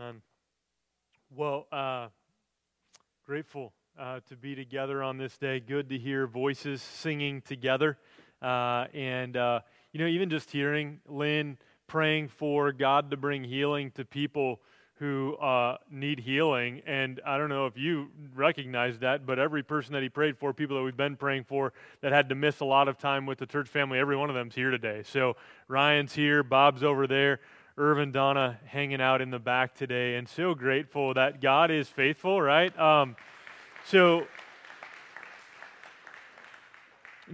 Amen. Well, uh, grateful uh, to be together on this day. Good to hear voices singing together. Uh, and, uh, you know, even just hearing Lynn praying for God to bring healing to people who uh, need healing. And I don't know if you recognize that, but every person that he prayed for, people that we've been praying for that had to miss a lot of time with the church family, every one of them's here today. So Ryan's here, Bob's over there. Irvin Donna hanging out in the back today, and so grateful that God is faithful, right? Um, so,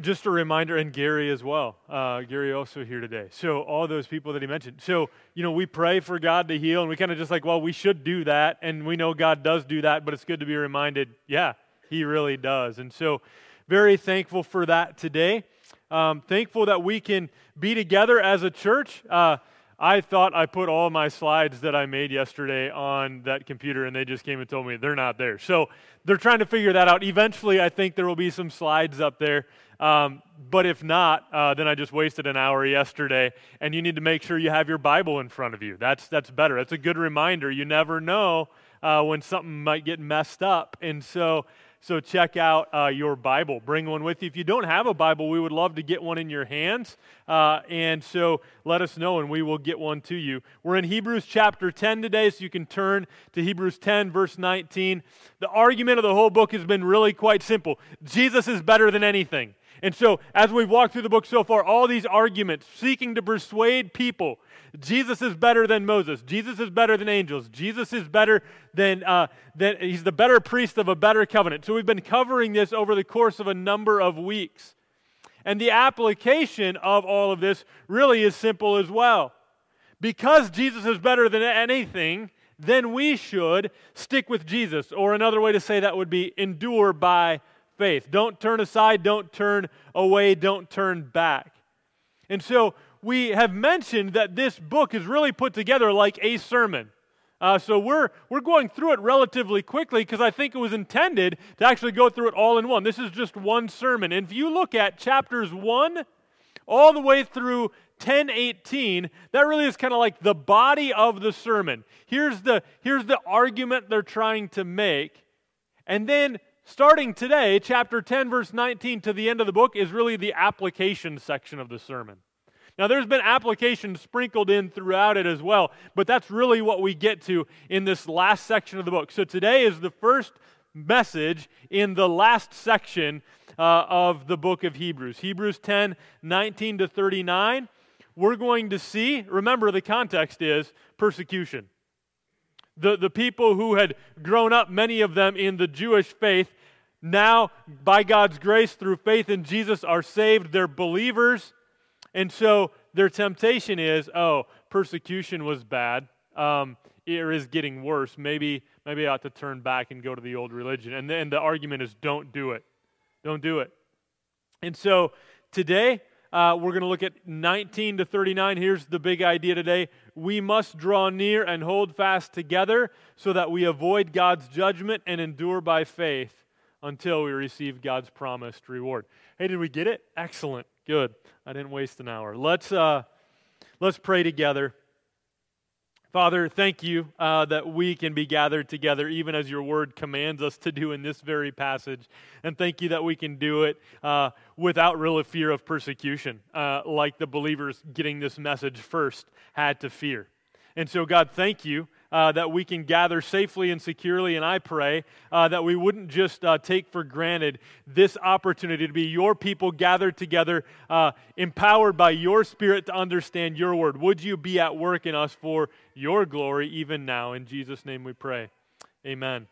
just a reminder, and Gary as well. Uh, Gary also here today. So, all those people that he mentioned. So, you know, we pray for God to heal, and we kind of just like, well, we should do that, and we know God does do that, but it's good to be reminded, yeah, He really does. And so, very thankful for that today. Um, thankful that we can be together as a church. Uh, I thought I put all my slides that I made yesterday on that computer, and they just came and told me they're not there. So they're trying to figure that out. Eventually, I think there will be some slides up there. Um, but if not, uh, then I just wasted an hour yesterday. And you need to make sure you have your Bible in front of you. That's, that's better. That's a good reminder. You never know uh, when something might get messed up. And so so check out uh, your Bible. Bring one with you. If you don't have a Bible, we would love to get one in your hands. Uh, and so let us know, and we will get one to you. We're in Hebrews chapter 10 today, so you can turn to Hebrews 10, verse 19. The argument of the whole book has been really quite simple Jesus is better than anything. And so, as we've walked through the book so far, all these arguments seeking to persuade people Jesus is better than Moses. Jesus is better than angels. Jesus is better than, uh, than, he's the better priest of a better covenant. So we've been covering this over the course of a number of weeks. And the application of all of this really is simple as well. Because Jesus is better than anything, then we should stick with Jesus. Or another way to say that would be endure by faith. Don't turn aside, don't turn away, don't turn back. And so we have mentioned that this book is really put together like a sermon. Uh, so we're, we're going through it relatively quickly because I think it was intended to actually go through it all in one. This is just one sermon. And if you look at chapters 1 all the way through 1018, that really is kind of like the body of the sermon. Here's the, here's the argument they're trying to make. And then starting today, chapter 10, verse 19 to the end of the book is really the application section of the sermon. Now, there's been applications sprinkled in throughout it as well, but that's really what we get to in this last section of the book. So today is the first message in the last section uh, of the book of Hebrews. Hebrews 10 19 to 39. We're going to see, remember, the context is persecution. The, the people who had grown up, many of them in the Jewish faith, now, by God's grace, through faith in Jesus, are saved. They're believers. And so their temptation is, oh, persecution was bad. Um, it is getting worse. Maybe, maybe I ought to turn back and go to the old religion. And then the argument is, don't do it. Don't do it. And so today, uh, we're going to look at 19 to 39. Here's the big idea today. We must draw near and hold fast together so that we avoid God's judgment and endure by faith until we receive God's promised reward. Hey, did we get it? Excellent. Good. I didn't waste an hour. Let's, uh, let's pray together. Father, thank you uh, that we can be gathered together, even as your word commands us to do in this very passage. And thank you that we can do it uh, without real fear of persecution, uh, like the believers getting this message first had to fear. And so, God, thank you uh, that we can gather safely and securely. And I pray uh, that we wouldn't just uh, take for granted this opportunity to be your people gathered together, uh, empowered by your Spirit to understand your word. Would you be at work in us for your glory even now? In Jesus' name we pray. Amen.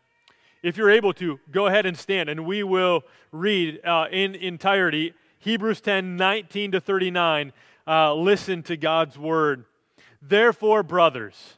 If you're able to, go ahead and stand, and we will read uh, in entirety Hebrews 10 19 to 39. Uh, listen to God's word. Therefore, brothers,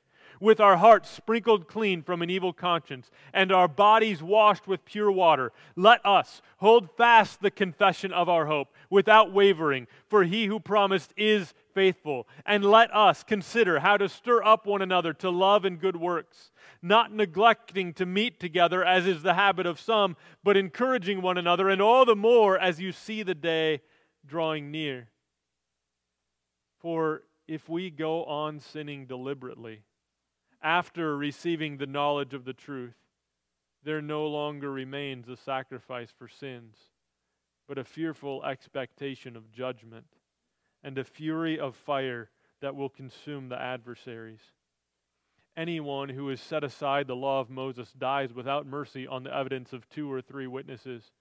with our hearts sprinkled clean from an evil conscience, and our bodies washed with pure water, let us hold fast the confession of our hope without wavering, for he who promised is faithful. And let us consider how to stir up one another to love and good works, not neglecting to meet together, as is the habit of some, but encouraging one another, and all the more as you see the day drawing near. For if we go on sinning deliberately after receiving the knowledge of the truth, there no longer remains a sacrifice for sins, but a fearful expectation of judgment and a fury of fire that will consume the adversaries. Anyone who has set aside the law of Moses dies without mercy on the evidence of two or three witnesses.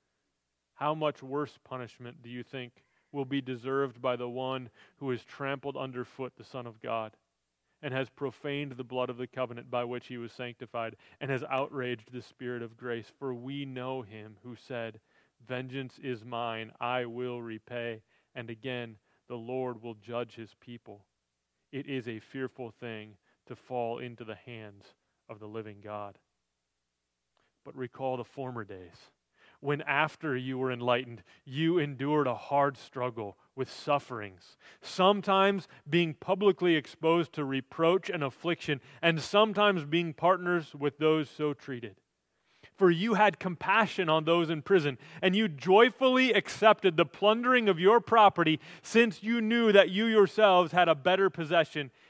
How much worse punishment do you think will be deserved by the one who has trampled underfoot the Son of God and has profaned the blood of the covenant by which he was sanctified and has outraged the Spirit of grace? For we know him who said, Vengeance is mine, I will repay. And again, the Lord will judge his people. It is a fearful thing to fall into the hands of the living God. But recall the former days when, after you were enlightened, you endured a hard struggle with sufferings, sometimes being publicly exposed to reproach and affliction, and sometimes being partners with those so treated. For you had compassion on those in prison, and you joyfully accepted the plundering of your property, since you knew that you yourselves had a better possession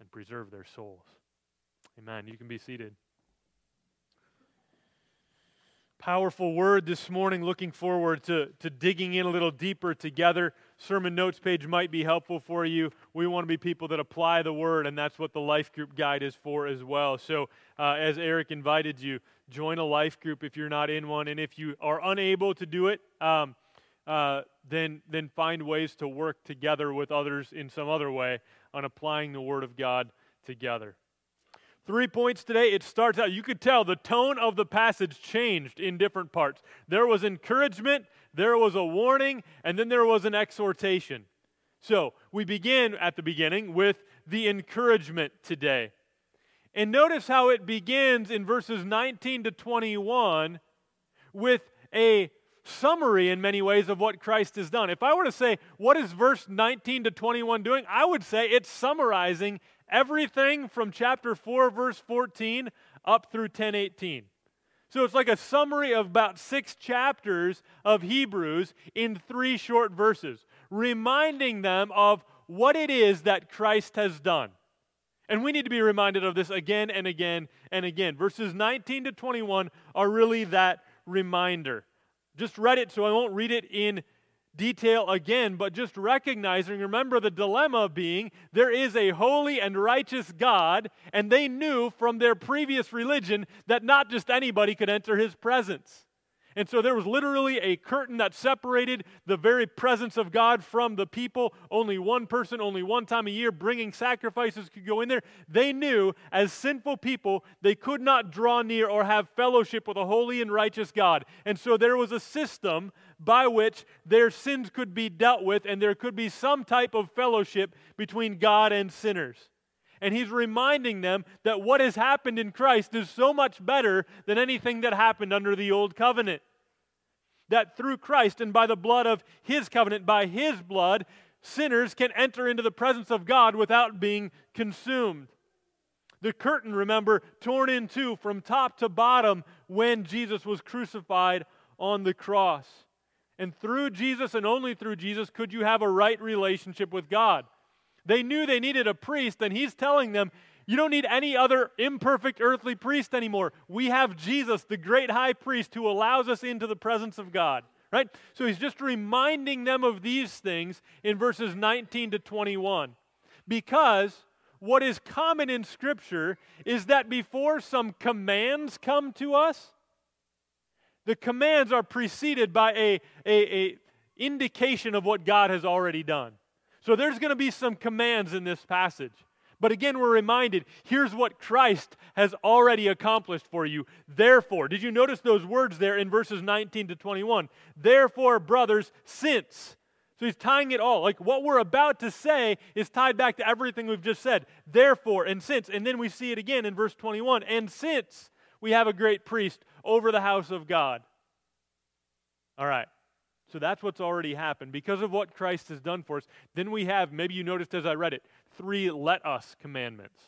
and preserve their souls. Amen. You can be seated. Powerful word this morning. Looking forward to, to digging in a little deeper together. Sermon notes page might be helpful for you. We want to be people that apply the word, and that's what the life group guide is for as well. So, uh, as Eric invited you, join a life group if you're not in one. And if you are unable to do it, um, uh, then, then find ways to work together with others in some other way on applying the Word of God together. Three points today. It starts out, you could tell the tone of the passage changed in different parts. There was encouragement, there was a warning, and then there was an exhortation. So we begin at the beginning with the encouragement today. And notice how it begins in verses 19 to 21 with a summary in many ways of what Christ has done. If I were to say, what is verse 19 to 21 doing? I would say it's summarizing everything from chapter 4, verse 14 up through 1018. So it's like a summary of about six chapters of Hebrews in three short verses, reminding them of what it is that Christ has done. And we need to be reminded of this again and again and again. Verses 19 to 21 are really that reminder. Just read it, so I won't read it in detail again, but just recognizing, remember the dilemma being there is a holy and righteous God, and they knew from their previous religion that not just anybody could enter his presence. And so there was literally a curtain that separated the very presence of God from the people. Only one person, only one time a year, bringing sacrifices could go in there. They knew, as sinful people, they could not draw near or have fellowship with a holy and righteous God. And so there was a system by which their sins could be dealt with, and there could be some type of fellowship between God and sinners. And he's reminding them that what has happened in Christ is so much better than anything that happened under the old covenant. That through Christ and by the blood of his covenant, by his blood, sinners can enter into the presence of God without being consumed. The curtain, remember, torn in two from top to bottom when Jesus was crucified on the cross. And through Jesus and only through Jesus could you have a right relationship with God. They knew they needed a priest, and he's telling them, you don't need any other imperfect earthly priest anymore. We have Jesus, the great high priest, who allows us into the presence of God. Right? So he's just reminding them of these things in verses 19 to 21. Because what is common in Scripture is that before some commands come to us, the commands are preceded by a, a, a indication of what God has already done. So there's going to be some commands in this passage. But again, we're reminded here's what Christ has already accomplished for you. Therefore, did you notice those words there in verses 19 to 21? Therefore, brothers, since. So he's tying it all. Like what we're about to say is tied back to everything we've just said. Therefore, and since. And then we see it again in verse 21. And since we have a great priest over the house of God. All right. So that's what's already happened. Because of what Christ has done for us, then we have, maybe you noticed as I read it, three let us commandments.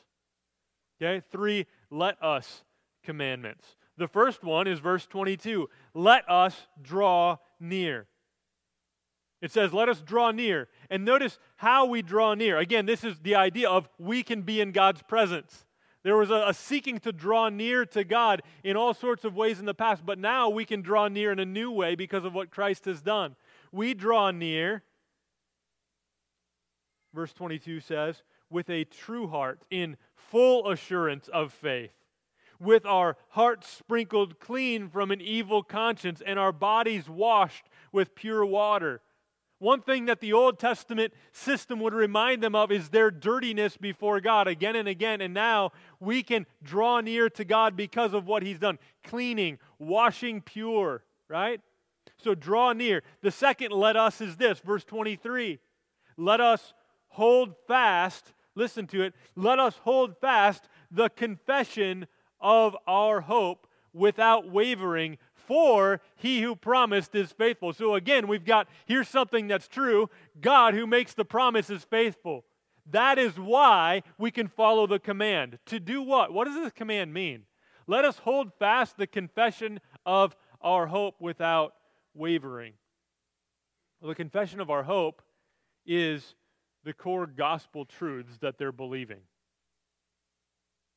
Okay? Three let us commandments. The first one is verse 22 let us draw near. It says, let us draw near. And notice how we draw near. Again, this is the idea of we can be in God's presence. There was a, a, seeking to draw near to God in all sorts of ways in the past, but now we can draw near in a new way because of what Christ has done. We draw near verse 22 says, with a true heart, in full assurance of faith, with our hearts sprinkled clean from an evil conscience and our bodies washed with pure water. One thing that the Old Testament system would remind them of is their dirtiness before God again and again. And now we can draw near to God because of what He's done cleaning, washing pure, right? So draw near. The second let us is this, verse 23. Let us hold fast, listen to it, let us hold fast the confession of our hope without wavering, for he who promised is faithful. So again, we've got here's something that's true God who makes the promise is faithful. That is why we can follow the command. To do what? What does this command mean? Let us hold fast the confession of our hope without wavering. Well, the confession of our hope is the core gospel truths that they're believing.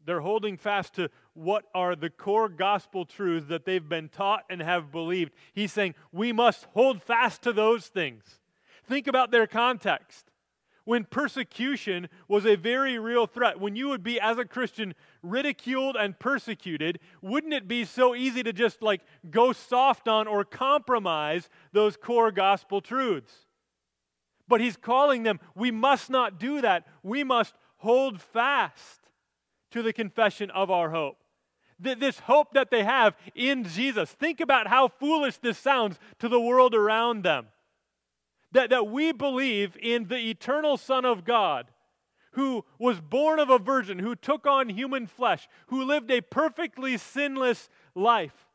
They're holding fast to what are the core gospel truths that they've been taught and have believed. He's saying we must hold fast to those things. Think about their context. When persecution was a very real threat, when you would be, as a Christian, ridiculed and persecuted, wouldn't it be so easy to just like go soft on or compromise those core gospel truths? But he's calling them, we must not do that. We must hold fast to the confession of our hope. This hope that they have in Jesus. Think about how foolish this sounds to the world around them. That, that we believe in the eternal Son of God who was born of a virgin, who took on human flesh, who lived a perfectly sinless life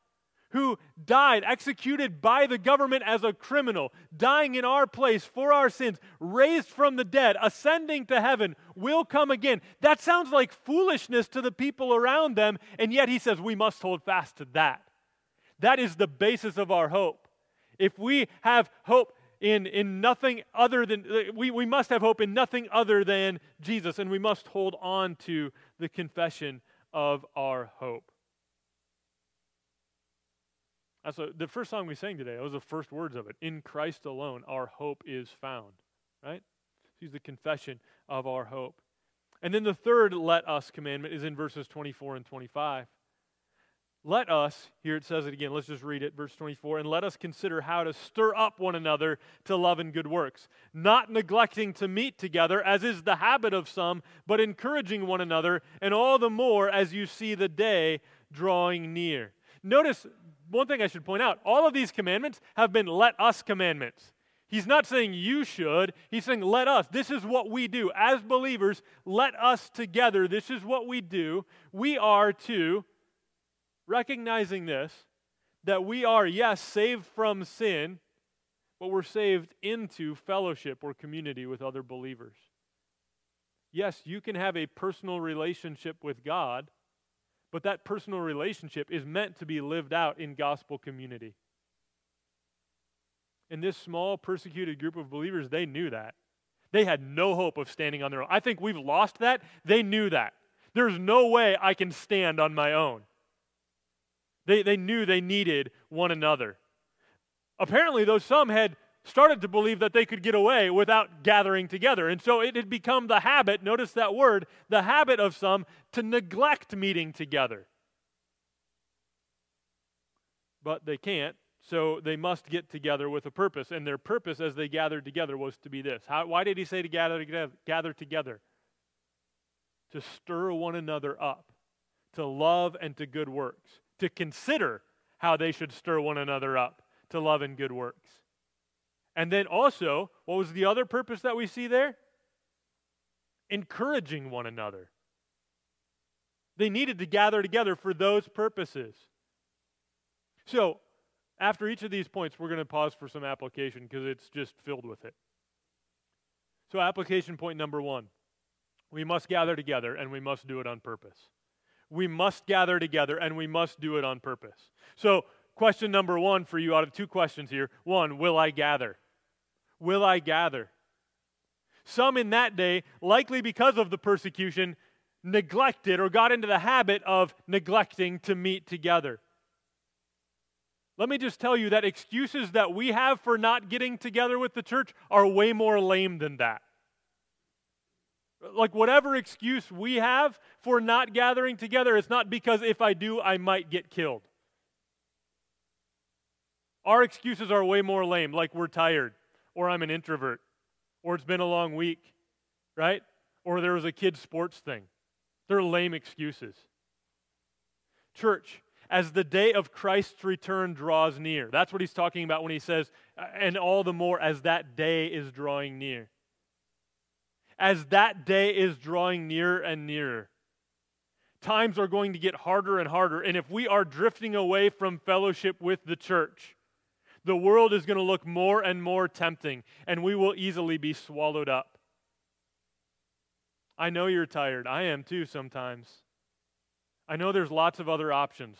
who died, executed by the government as a criminal, dying in our place for our sins, raised from the dead, ascending to heaven, will come again. That sounds like foolishness to the people around them, and yet he says we must hold fast to that. That is the basis of our hope. If we have hope in, in nothing other than, we, we must have hope in nothing other than Jesus, and we must hold on to the confession of our hope. That's a, the first song we sang today. That was the first words of it. In Christ alone, our hope is found. Right? He's the confession of our hope. And then the third let us commandment is in verses 24 and 25. Let us, here it says it again, let's just read it, verse 24, and let us consider how to stir up one another to love and good works, not neglecting to meet together, as is the habit of some, but encouraging one another, and all the more as you see the day drawing near. Notice one thing I should point out all of these commandments have been let us commandments. He's not saying you should, he's saying let us. This is what we do. As believers, let us together. This is what we do. We are to, recognizing this, that we are, yes, saved from sin, but we're saved into fellowship or community with other believers. Yes, you can have a personal relationship with God, but that personal relationship is meant to be lived out in gospel community. And this small persecuted group of believers, they knew that. They had no hope of standing on their own. I think we've lost that. They knew that. There's no way I can stand on my own. They, they knew they needed one another. Apparently, though, some had started to believe that they could get away without gathering together. And so it had become the habit, notice that word, the habit of some to neglect meeting together. But they can't, so they must get together with a purpose. And their purpose as they gathered together was to be this. How, why did he say to gather, gather together? To stir one another up, to love and to good works, to consider how they should stir one another up to love and good works. And then also, what was the other purpose that we see there? Encouraging one another. They needed to gather together for those purposes. So, after each of these points, we're going to pause for some application because it's just filled with it. So, application point number one we must gather together and we must do it on purpose. We must gather together and we must do it on purpose. So, question number one for you out of two questions here one, will I gather? Will I gather? Some in that day, likely because of the persecution, neglected or got into the habit of neglecting to meet together. Let me just tell you that excuses that we have for not getting together with the church are way more lame than that. Like, whatever excuse we have for not gathering together, it's not because if I do, I might get killed. Our excuses are way more lame, like we're tired, or I'm an introvert, or it's been a long week, right? Or there was a kid's sports thing. They're lame excuses. Church, as the day of Christ's return draws near, that's what he's talking about when he says, and all the more as that day is drawing near. As that day is drawing nearer and nearer, times are going to get harder and harder. And if we are drifting away from fellowship with the church, the world is going to look more and more tempting, and we will easily be swallowed up. I know you're tired. I am too sometimes. I know there's lots of other options.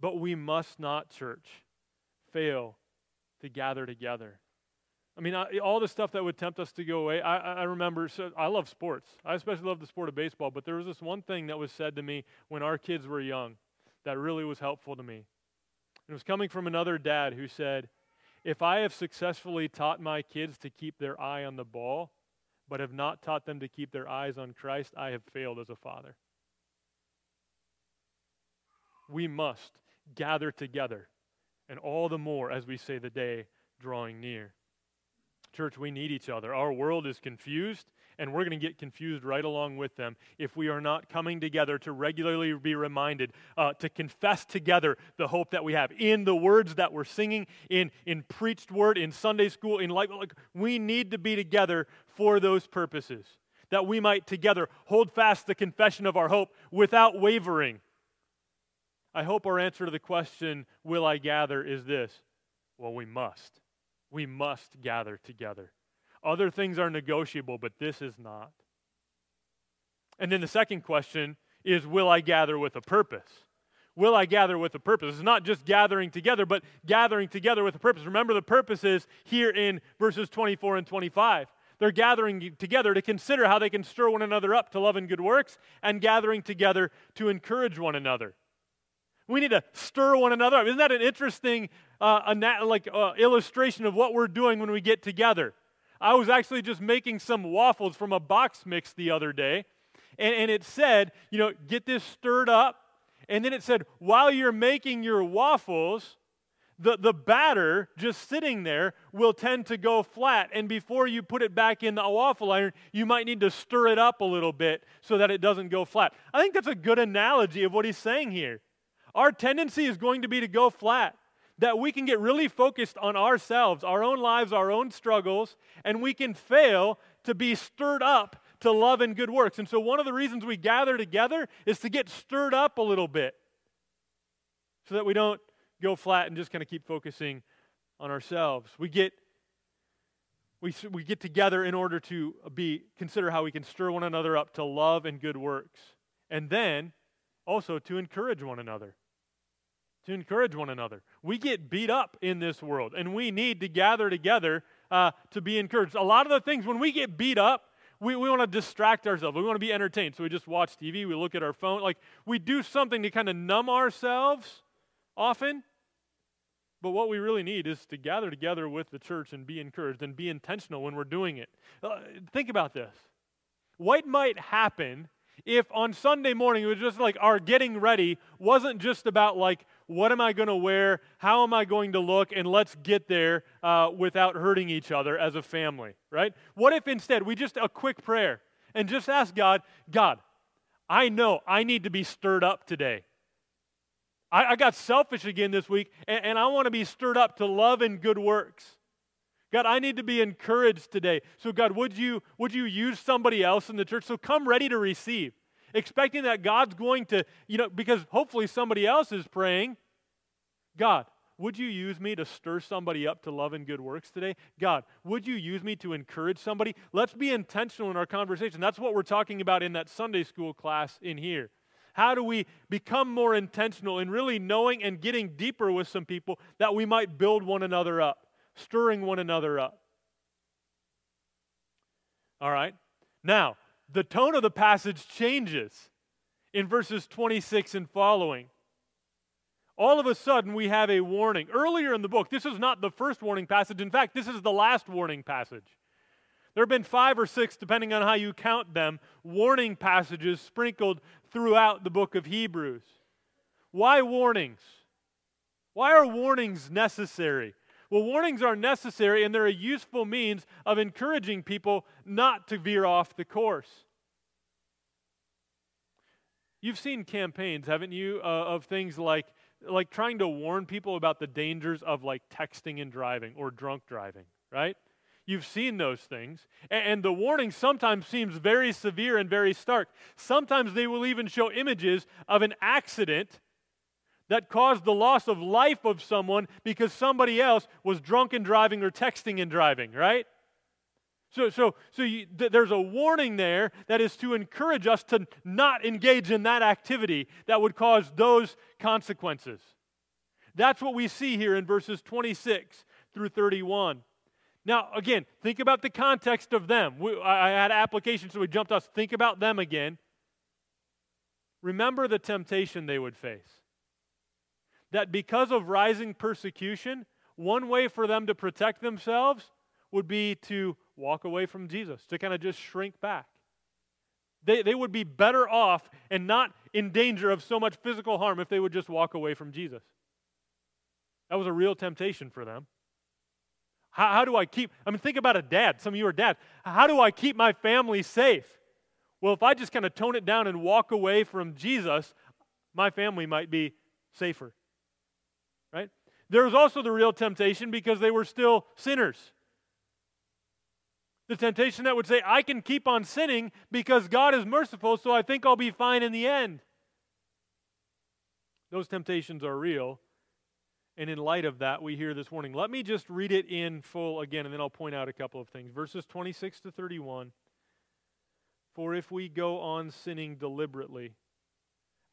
But we must not, church, fail to gather together. I mean, I, all the stuff that would tempt us to go away. I, I remember, so I love sports. I especially love the sport of baseball. But there was this one thing that was said to me when our kids were young that really was helpful to me. It was coming from another dad who said, If I have successfully taught my kids to keep their eye on the ball, but have not taught them to keep their eyes on Christ, I have failed as a father. We must gather together, and all the more as we say the day drawing near. Church, we need each other. Our world is confused, and we're going to get confused right along with them if we are not coming together to regularly be reminded, uh, to confess together the hope that we have in the words that we're singing, in, in preached word, in Sunday school, in life. Like, we need to be together for those purposes, that we might together hold fast the confession of our hope without wavering. I hope our answer to the question, Will I gather, is this well, we must. We must gather together. Other things are negotiable, but this is not. And then the second question is Will I gather with a purpose? Will I gather with a purpose? It's not just gathering together, but gathering together with a purpose. Remember, the purpose is here in verses 24 and 25. They're gathering together to consider how they can stir one another up to love and good works, and gathering together to encourage one another. We need to stir one another up. Isn't that an interesting uh, like, uh, illustration of what we're doing when we get together? I was actually just making some waffles from a box mix the other day, and, and it said, you know, get this stirred up. And then it said, while you're making your waffles, the, the batter just sitting there will tend to go flat. And before you put it back in the waffle iron, you might need to stir it up a little bit so that it doesn't go flat. I think that's a good analogy of what he's saying here. Our tendency is going to be to go flat that we can get really focused on ourselves, our own lives, our own struggles, and we can fail to be stirred up to love and good works. And so, one of the reasons we gather together is to get stirred up a little bit so that we don't go flat and just kind of keep focusing on ourselves. We get we, we get together in order to be consider how we can stir one another up to love and good works and then also to encourage one another to encourage one another. We get beat up in this world, and we need to gather together uh, to be encouraged. A lot of the things, when we get beat up, we, we want to distract ourselves. We want to be entertained. So we just watch TV, we look at our phone. Like we do something to kind of numb ourselves often. But what we really need is to gather together with the church and be encouraged and be intentional when we're doing it. Uh, think about this. What might happen if on Sunday morning it was just like our getting ready wasn't just about like, what am I going to wear? How am I going to look? And let's get there uh, without hurting each other as a family, right? What if instead we just a quick prayer and just ask God, God, I know I need to be stirred up today. I, I got selfish again this week, and, and I want to be stirred up to love and good works. God, I need to be encouraged today. So, God, would you, would you use somebody else in the church? So come ready to receive, expecting that God's going to, you know, because hopefully somebody else is praying. God, would you use me to stir somebody up to love and good works today? God, would you use me to encourage somebody? Let's be intentional in our conversation. That's what we're talking about in that Sunday school class in here. How do we become more intentional in really knowing and getting deeper with some people that we might build one another up? stirring one another up. All right? Now, the tone of the passage changes in verses 26 and following. All of a sudden, we have a warning. Earlier in the book, this is not the first warning passage. In fact, this is the last warning passage. There have been five or six, depending on how you count them, warning passages sprinkled throughout the book of Hebrews. Why warnings? Why are warnings necessary? Well, warnings are necessary and they're a useful means of encouraging people not to veer off the course. You've seen campaigns, haven't you, uh, of things like like trying to warn people about the dangers of like texting and driving or drunk driving, right? You've seen those things. And, and the warning sometimes seems very severe and very stark. Sometimes they will even show images of an accident that caused the loss of life of someone because somebody else was drunk and driving or texting and driving, right? So, so, so you, th- there's a warning there that is to encourage us to not engage in that activity that would cause those consequences. That's what we see here in verses 26 through 31. Now, again, think about the context of them. We, I, I had application, so we jumped us. Think about them again. Remember the temptation they would face that because of rising persecution, one way for them to protect themselves would be to walk away from Jesus, to kind of just shrink back. They, they would be better off and not in danger of so much physical harm if they would just walk away from Jesus. That was a real temptation for them. How, how do I keep, I mean, think about a dad. Some of you are dads. How do I keep my family safe? Well, if I just kind of tone it down and walk away from Jesus, my family might be safer right? There was also the real temptation because they were still sinners. The temptation that would say, I can keep on sinning because God is merciful, so I think I'll be fine in the end. Those temptations are real. And in light of that, we hear this warning. Let me just read it in full again, and then I'll point out a couple of things. Verses 26 to 31. For if we go on sinning deliberately,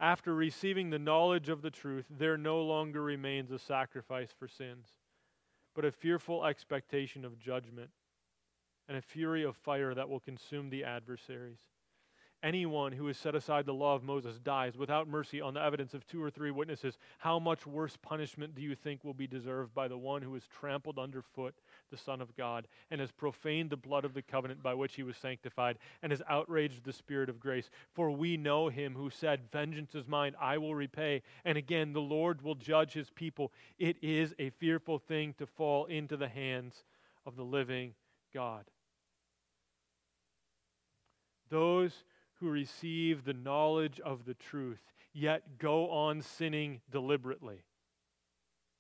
after receiving the knowledge of the truth, there no longer remains a sacrifice for sins, but a fearful expectation of judgment and a fury of fire that will consume the adversaries. Anyone who has set aside the law of Moses dies without mercy on the evidence of two or three witnesses. How much worse punishment do you think will be deserved by the one who has trampled underfoot the Son of God and has profaned the blood of the covenant by which he was sanctified and has outraged the Spirit of grace? For we know him who said, Vengeance is mine, I will repay. And again, the Lord will judge his people. It is a fearful thing to fall into the hands of the living God. Those who receive the knowledge of the truth, yet go on sinning deliberately.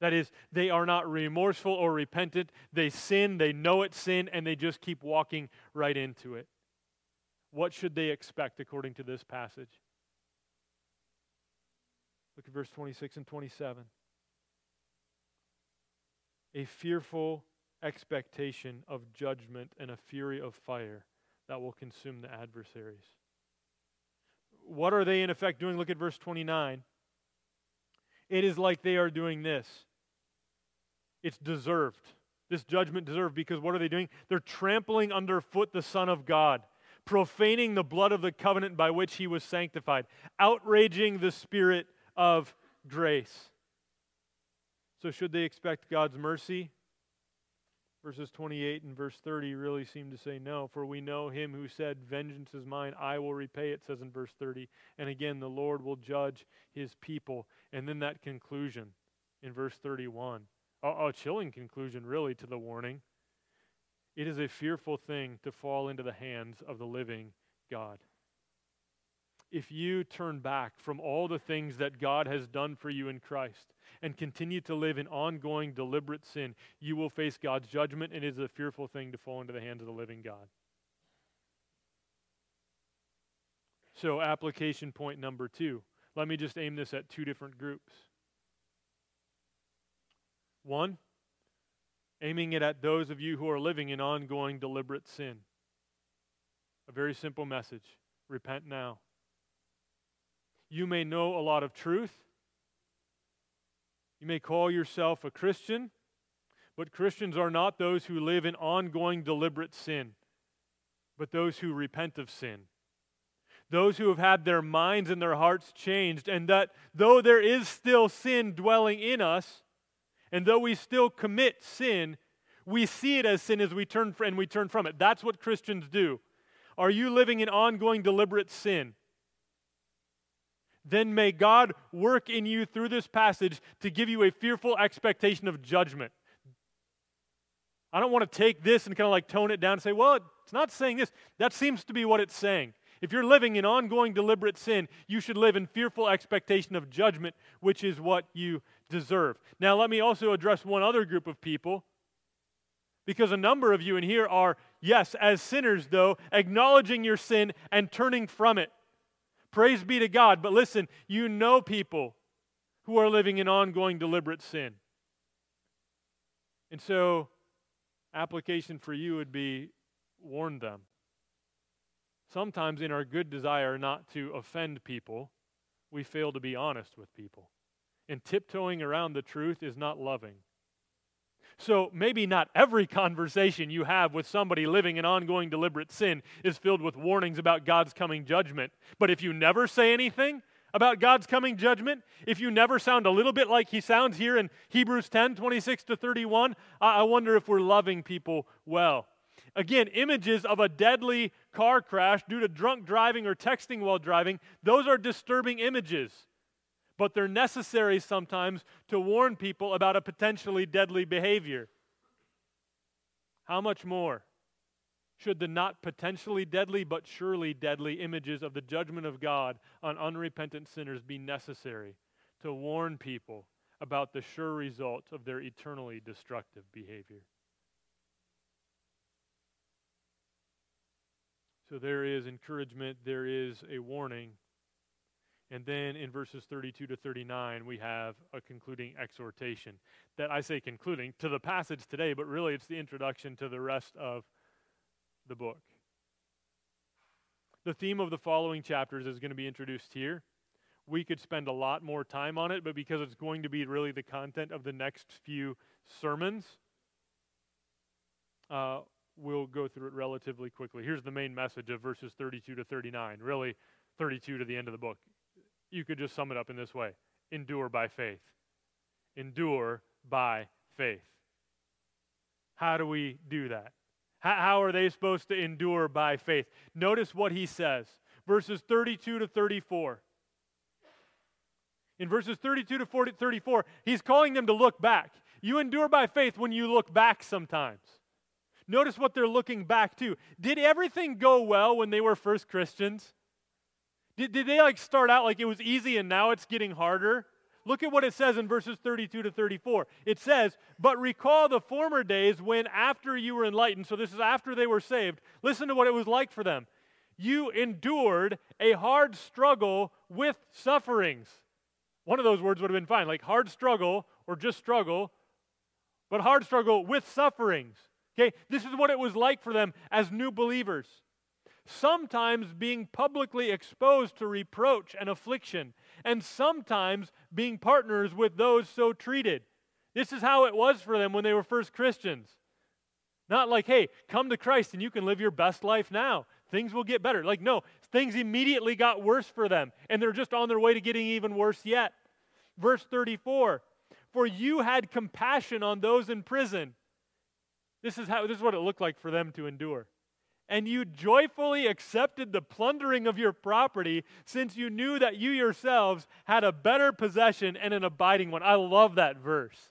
That is, they are not remorseful or repentant. They sin, they know it's sin, and they just keep walking right into it. What should they expect according to this passage? Look at verse 26 and 27. A fearful expectation of judgment and a fury of fire that will consume the adversaries what are they in effect doing? Look at verse 29. It is like they are doing this. It's deserved. This judgment deserved because what are they doing? They're trampling underfoot the Son of God, profaning the blood of the covenant by which he was sanctified, outraging the Spirit of grace. So, should they expect God's mercy? Verses 28 and verse 30 really seem to say no, for we know him who said, Vengeance is mine, I will repay, it says in verse 30. And again, the Lord will judge his people. And then that conclusion in verse 31. A, a chilling conclusion, really, to the warning. It is a fearful thing to fall into the hands of the living God. If you turn back from all the things that God has done for you in Christ and continue to live in ongoing, deliberate sin, you will face God's judgment, and it is a fearful thing to fall into the hands of the living God. So, application point number two. Let me just aim this at two different groups. One, aiming it at those of you who are living in ongoing deliberate sin. A very simple message repent now. You may know a lot of truth. You may call yourself a Christian, but Christians are not those who live in ongoing deliberate sin, but those who repent of sin. Those who have had their minds and their hearts changed, and that though there is still sin dwelling in us, and though we still commit sin, we see it as sin as we turn and we turn from it. That's what Christians do. Are you living in ongoing deliberate sin? Then may God work in you through this passage to give you a fearful expectation of judgment. I don't want to take this and kind of like tone it down and say, well, it's not saying this. That seems to be what it's saying. If you're living in ongoing deliberate sin, you should live in fearful expectation of judgment, which is what you deserve. Now, let me also address one other group of people, because a number of you in here are, yes, as sinners, though, acknowledging your sin and turning from it. Praise be to God. But listen, you know people who are living in ongoing deliberate sin. And so, application for you would be warn them. Sometimes, in our good desire not to offend people, we fail to be honest with people. And tiptoeing around the truth is not loving. So, maybe not every conversation you have with somebody living in ongoing deliberate sin is filled with warnings about God's coming judgment. But if you never say anything about God's coming judgment, if you never sound a little bit like he sounds here in Hebrews 10 26 to 31, I wonder if we're loving people well. Again, images of a deadly car crash due to drunk driving or texting while driving, those are disturbing images. But they're necessary sometimes to warn people about a potentially deadly behavior. How much more should the not potentially deadly but surely deadly images of the judgment of God on unrepentant sinners be necessary to warn people about the sure result of their eternally destructive behavior? So there is encouragement, there is a warning. And then in verses 32 to 39, we have a concluding exhortation. That I say concluding to the passage today, but really it's the introduction to the rest of the book. The theme of the following chapters is going to be introduced here. We could spend a lot more time on it, but because it's going to be really the content of the next few sermons, uh, we'll go through it relatively quickly. Here's the main message of verses 32 to 39, really 32 to the end of the book. You could just sum it up in this way endure by faith. Endure by faith. How do we do that? How, are they supposed to endure by faith? Notice what he says, verses 32 to 34. In verses 32 to 40, 34, he's calling them to look back. You endure by faith when you look back sometimes. Notice what they're looking back to. Did everything go well when they were first Christians? Did, did they like start out like it was easy and now it's getting harder? Look at what it says in verses 32 to 34. It says, But recall the former days when, after you were enlightened, so this is after they were saved, listen to what it was like for them. You endured a hard struggle with sufferings. One of those words would have been fine, like hard struggle or just struggle, but hard struggle with sufferings. Okay, this is what it was like for them as new believers. Sometimes being publicly exposed to reproach and affliction, and sometimes being partners with those so treated. This is how it was for them when they were first Christians. Not like, hey, come to Christ and you can live your best life now. Things will get better. Like, no, things immediately got worse for them, and they're just on their way to getting even worse yet. Verse 34 for you had compassion on those in prison. This is, how, this is what it looked like for them to endure. And you joyfully accepted the plundering of your property, since you knew that you yourselves had a better possession and an abiding one. I love that verse.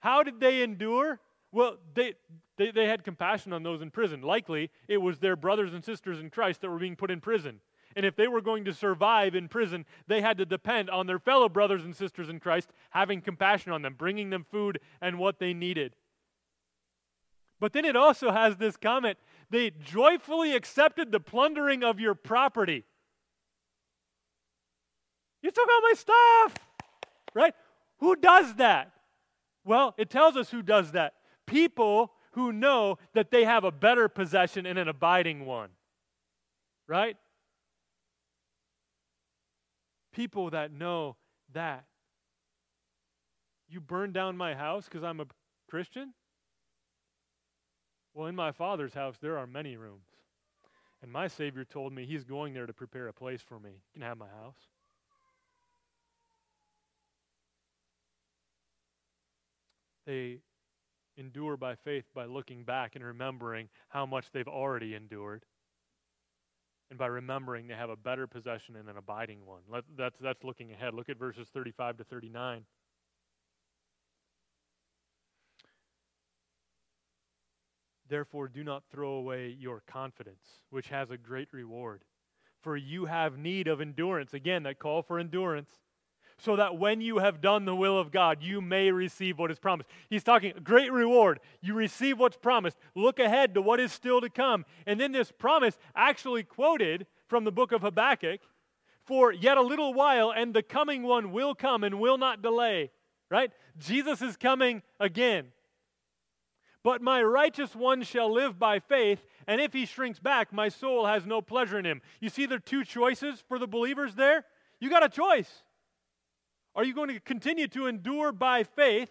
How did they endure? Well, they, they, they had compassion on those in prison. Likely, it was their brothers and sisters in Christ that were being put in prison. And if they were going to survive in prison, they had to depend on their fellow brothers and sisters in Christ having compassion on them, bringing them food and what they needed. But then it also has this comment they joyfully accepted the plundering of your property. You took all my stuff, right? Who does that? Well, it tells us who does that. People who know that they have a better possession and an abiding one, right? people that know that. You burned down my house because I'm a Christian? Well, in my Father's house, there are many rooms. And my Savior told me He's going there to prepare a place for me. You can have my house. They endure by faith by looking back and remembering how much they've already endured and by remembering they have a better possession and an abiding one. That's, that's looking ahead. Look at verses 35 to 39. Therefore, do not throw away your confidence, which has a great reward. For you have need of endurance. Again, that call for endurance so that when you have done the will of God, you may receive what is promised. He's talking great reward. You receive what's promised. Look ahead to what is still to come. And then this promise actually quoted from the book of Habakkuk for yet a little while, and the coming one will come and will not delay. Right? Jesus is coming again. But my righteous one shall live by faith, and if he shrinks back, my soul has no pleasure in him. You see, there are two choices for the believers there. You got a choice. Are you going to continue to endure by faith?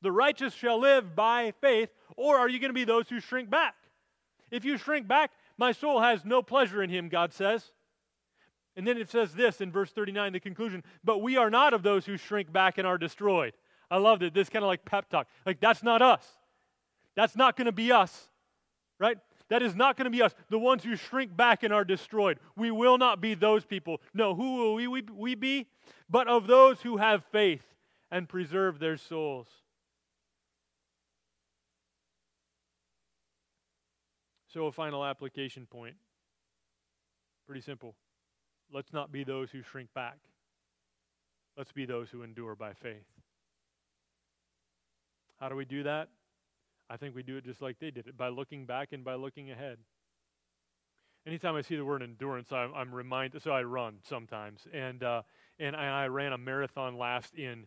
The righteous shall live by faith. Or are you going to be those who shrink back? If you shrink back, my soul has no pleasure in him, God says. And then it says this in verse 39, the conclusion, but we are not of those who shrink back and are destroyed. I loved it. This kind of like pep talk. Like, that's not us. That's not going to be us, right? That is not going to be us, the ones who shrink back and are destroyed. We will not be those people. No, who will we, we, we be? But of those who have faith and preserve their souls. So, a final application point. Pretty simple. Let's not be those who shrink back. Let's be those who endure by faith. How do we do that? I think we do it just like they did it by looking back and by looking ahead. Anytime I see the word endurance, I'm, I'm reminded. So I run sometimes, and uh, and I, I ran a marathon last in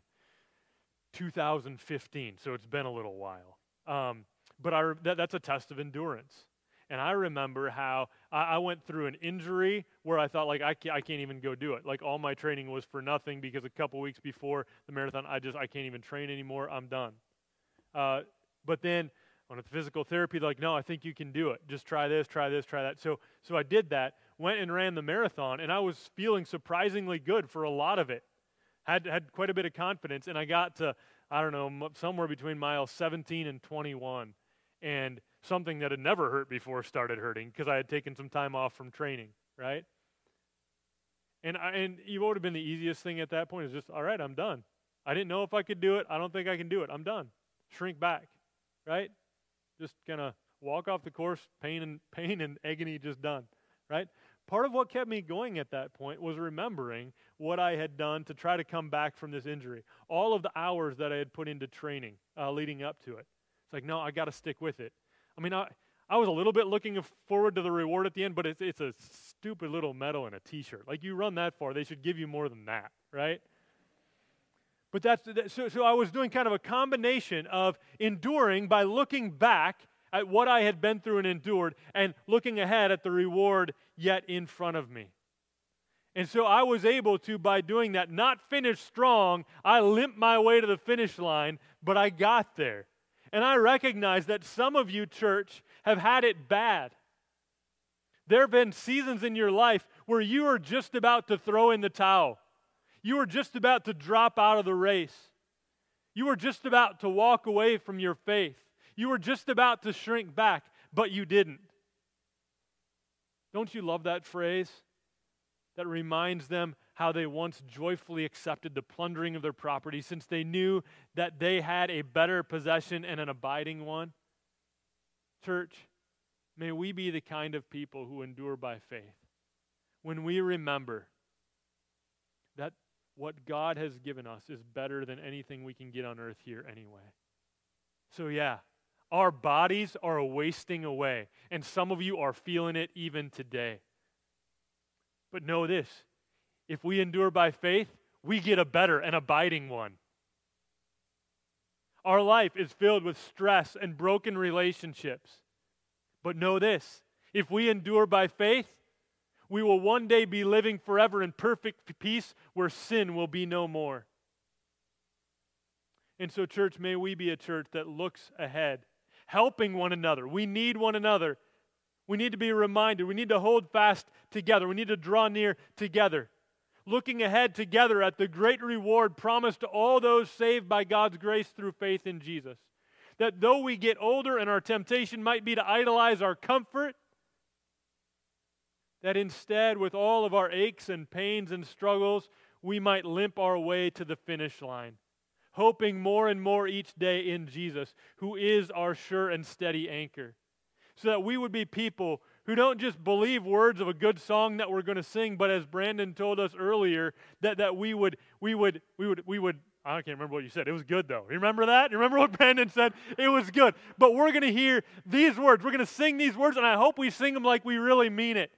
2015. So it's been a little while. Um, but I, that, that's a test of endurance. And I remember how I, I, went through an injury where I thought, like, I can't, I can't even go do it. Like, all my training was for nothing because a couple weeks before the marathon, I just, I can't even train anymore. I'm done. Uh, but then on the physical therapy, like, no, I think you can do it. Just try this, try this, try that. So, so I did that, went and ran the marathon, and I was feeling surprisingly good for a lot of it. Had, had quite a bit of confidence, and I got to, I don't know, somewhere between miles 17 and 21. And something that had never hurt before started hurting because I had taken some time off from training, right? And, I, and it would have been the easiest thing at that point is just, all right, I'm done. I didn't know if I could do it. I don't think I can do it. I'm done shrink back, right? Just kind of walk off the course, pain and pain and agony just done, right? Part of what kept me going at that point was remembering what I had done to try to come back from this injury. All of the hours that I had put into training uh, leading up to it. It's like, no, I got to stick with it. I mean, I, I was a little bit looking forward to the reward at the end, but it's, it's a stupid little medal and a t shirt. Like, you run that far, they should give you more than that, right? But that's so, so I was doing kind of a combination of enduring by looking back at what I had been through and endured and looking ahead at the reward yet in front of me. And so I was able to, by doing that, not finish strong. I limped my way to the finish line, but I got there. And I recognize that some of you, church, have had it bad. There have been seasons in your life where you are just about to throw in the towel. You were just about to drop out of the race. You were just about to walk away from your faith. You were just about to shrink back, but you didn't. Don't you love that phrase? That reminds them how they once joyfully accepted the plundering of their property since they knew that they had a better possession and an abiding one. Church, may we be the kind of people who endure by faith when we remember that what God has given us is better than anything we can get on earth here anyway. So, yeah, our bodies are wasting away, and some of you are feeling it even today. But know this if we endure by faith, we get a better and abiding one. Our life is filled with stress and broken relationships. But know this if we endure by faith, we will one day be living forever in perfect peace where sin will be no more. And so, church, may we be a church that looks ahead, helping one another. We need one another. We need to be reminded. We need to hold fast together. We need to draw near together. Looking ahead together at the great reward promised to all those saved by God's grace through faith in Jesus. That though we get older and our temptation might be to idolize our comfort, that instead, with all of our aches and pains and struggles, we might limp our way to the finish line, hoping more and more each day in Jesus, who is our sure and steady anchor, so that we would be people who don't just believe words of a good song that we're going to sing, but as Brandon told us earlier, that, that we would, we would, we would, we would, I can't remember what you said. It was good though. You remember that? You remember what Brandon said? It was good. But we're going to hear these words. We're going to sing these words, and I hope we sing them like we really mean it.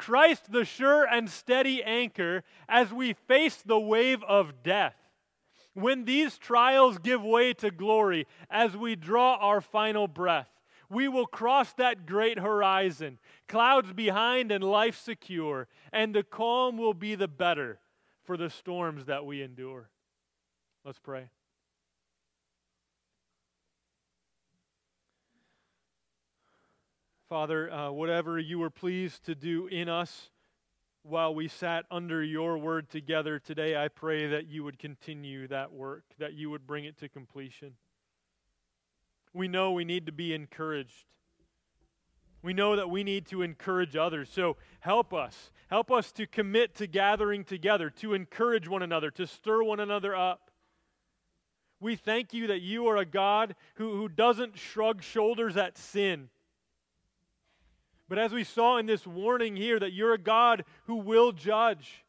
Christ the sure and steady anchor as we face the wave of death. When these trials give way to glory, as we draw our final breath, we will cross that great horizon, clouds behind and life secure, and the calm will be the better for the storms that we endure. Let's pray. Father, uh, whatever you were pleased to do in us while we sat under your word together today, I pray that you would continue that work, that you would bring it to completion. We know we need to be encouraged. We know that we need to encourage others. So help us. Help us to commit to gathering together, to encourage one another, to stir one another up. We thank you that you are a God who, who doesn't shrug shoulders at sin but as we saw in this warning here, that you're a God who will judge.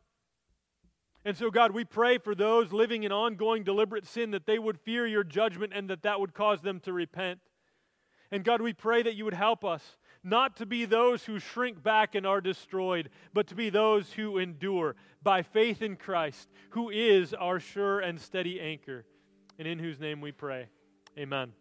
And so, God, we pray for those living in ongoing deliberate sin that they would fear your judgment and that that would cause them to repent. And God, we pray that you would help us not to be those who shrink back and are destroyed, but to be those who endure by faith in Christ, who is our sure and steady anchor, and in whose name we pray. Amen.